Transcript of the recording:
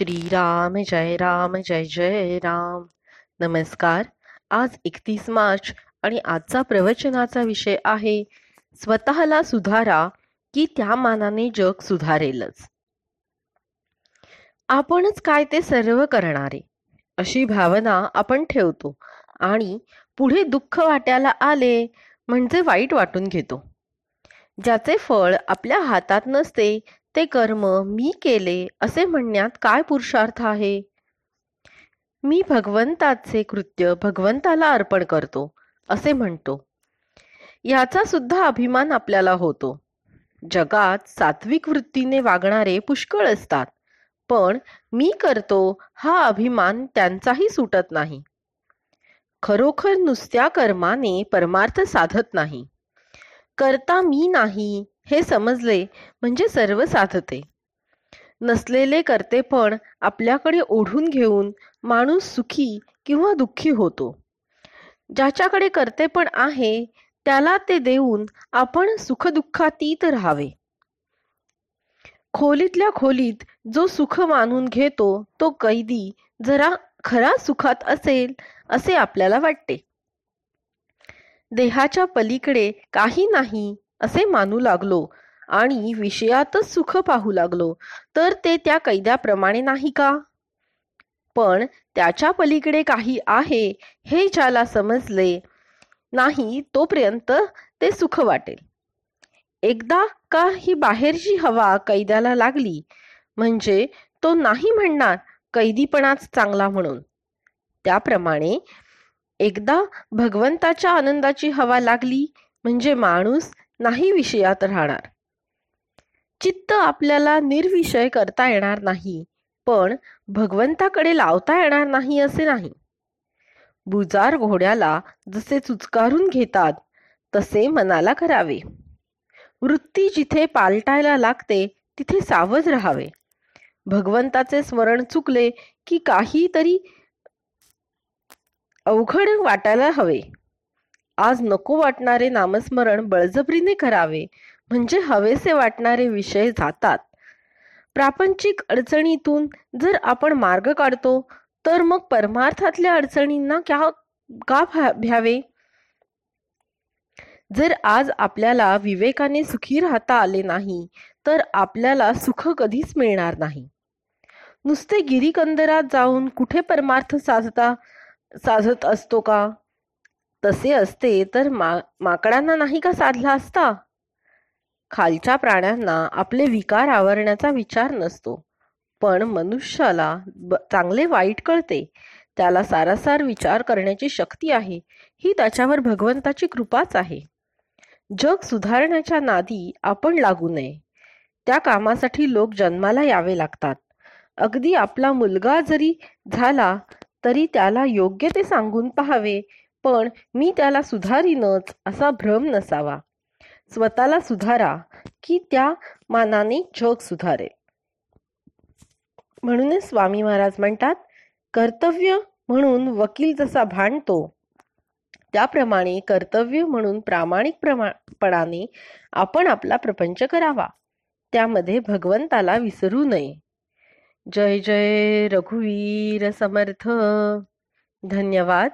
श्रीराम जय राम जय जय राम. नमस्कार. आज एकतीस मार्च आणि आजचा प्रवचनाचा विषय आहे स्वतःला सुधारा की त्या मानाने जग सुधारेलच. आपणच काय ते सर्व करणारे अशी भावना आपण ठेवतो आणि पुढे दुःख वाट्याला आले म्हणजे वाईट वाटून घेतो. ज्याचे फळ आपल्या हातात नसते ते कर्म मी केले असे म्हणण्यात काय पुरुषार्थ आहे? मी भगवंताचे कृत्य भगवंताला अर्पण करतो असे म्हणतो. याचा सुद्धा अभिमान आपल्याला होतो. जगात सात्विक वृत्तीने वागणारे पुष्कळ असतात पण मी करतो हा अभिमान त्यांचाही सुटत नाही. खरोखर नुसत्या कर्माने परमार्थ साधत नाही. करता मी नाही हे समजले म्हणजे सर्व साधते. नसलेले करते पण आपल्याकडे ओढून घेऊन माणूस सुखी किंवा दुःखी होतो. ज्याच्याकडे करते पण आहे त्याला ते देऊन आपण सुखदुःखातीत राहावे. खोलीतल्या खोलीत जो सुख मानून घेतो तो कैदी जरा खरा सुखात असेल असे आपल्याला वाटते. देहाच्या पलीकडे काही नाही असे मानू लागलो आणि विषयातच सुख पाहू लागलो. तर ते त्या कैद्याप्रमाणे नाही का? पण त्याच्या पलीकडे काही आहे हे ज्याला समजले नाही तोपर्यंत ते सुख वाटेल. एकदा का ही बाहेरची हवा कैद्याला लागली? म्हणजे तो नाही म्हणणार कैदीपणाच चांगला म्हणून. त्याप्रमाणे एकदा भगवंताच्या आनंदाची हवा लागली म्हणजे माणूस नाही विषयात राहणार. चित्त आपल्याला निर्विषय करता येणार नाही पण भगवंताकडे लावता येणार नाही असे नाही. बुजार घोड्याला जसे चुचकारून घेतात तसे मनाला करावे. वृत्ती जिथे पालटायला लागते तिथे सावध राहावे. भगवंताचे स्मरण चुकले की काहीतरी अवघड वाटायला हवे. आज नको वाटणारे नामस्मरण बळजबरीने करावे म्हणजे हवेसे वाटणारे विषय जातात. प्रापंचिक अडचणीतून जर आपण मार्ग काढतो तर मग परमार्थातल्या अडचणींना क्या का भ्यावे? जर आज आपल्याला विवेकाने सुखी राहता आले नाही तर आपल्याला सुख कधीच मिळणार नाही. नुसते गिरीकंदरात जाऊन कुठे परमार्थ साधता साधत असतो का? तसे असते तर मा माकडांना नाही का साधला असता? खालच्या प्राण्यांना आपले विकार आवरण्याचा विचार नसतो. पण मनुष्याला चांगले वाईट कळते. त्याला सारासार विचार करण्याची शक्ती आहे. ही त्याच्यावर भगवंताची कृपाच आहे. जग सुधारण्याच्या नादी आपण लागू नये. त्या कामासाठी लोक जन्माला यावे लागतात. अगदी आपला मुलगा जरी झाला तरी त्याला योग्य ते सांगून पाहावे. पण मी त्याला सुधारीनच असा भ्रम नसावा. स्वतःला सुधारा की त्या मानाने जग सुधारेल. म्हणूनच स्वामी महाराज म्हणतात कर्तव्य म्हणून वकील जसा भांडतो त्याप्रमाणे कर्तव्य म्हणून प्रामाणिक प्रमाणपणाने आपण आपला प्रपंच करावा. त्यामध्ये भगवंताला विसरू नये. जय जय रघुवीर समर्थ. धन्यवाद.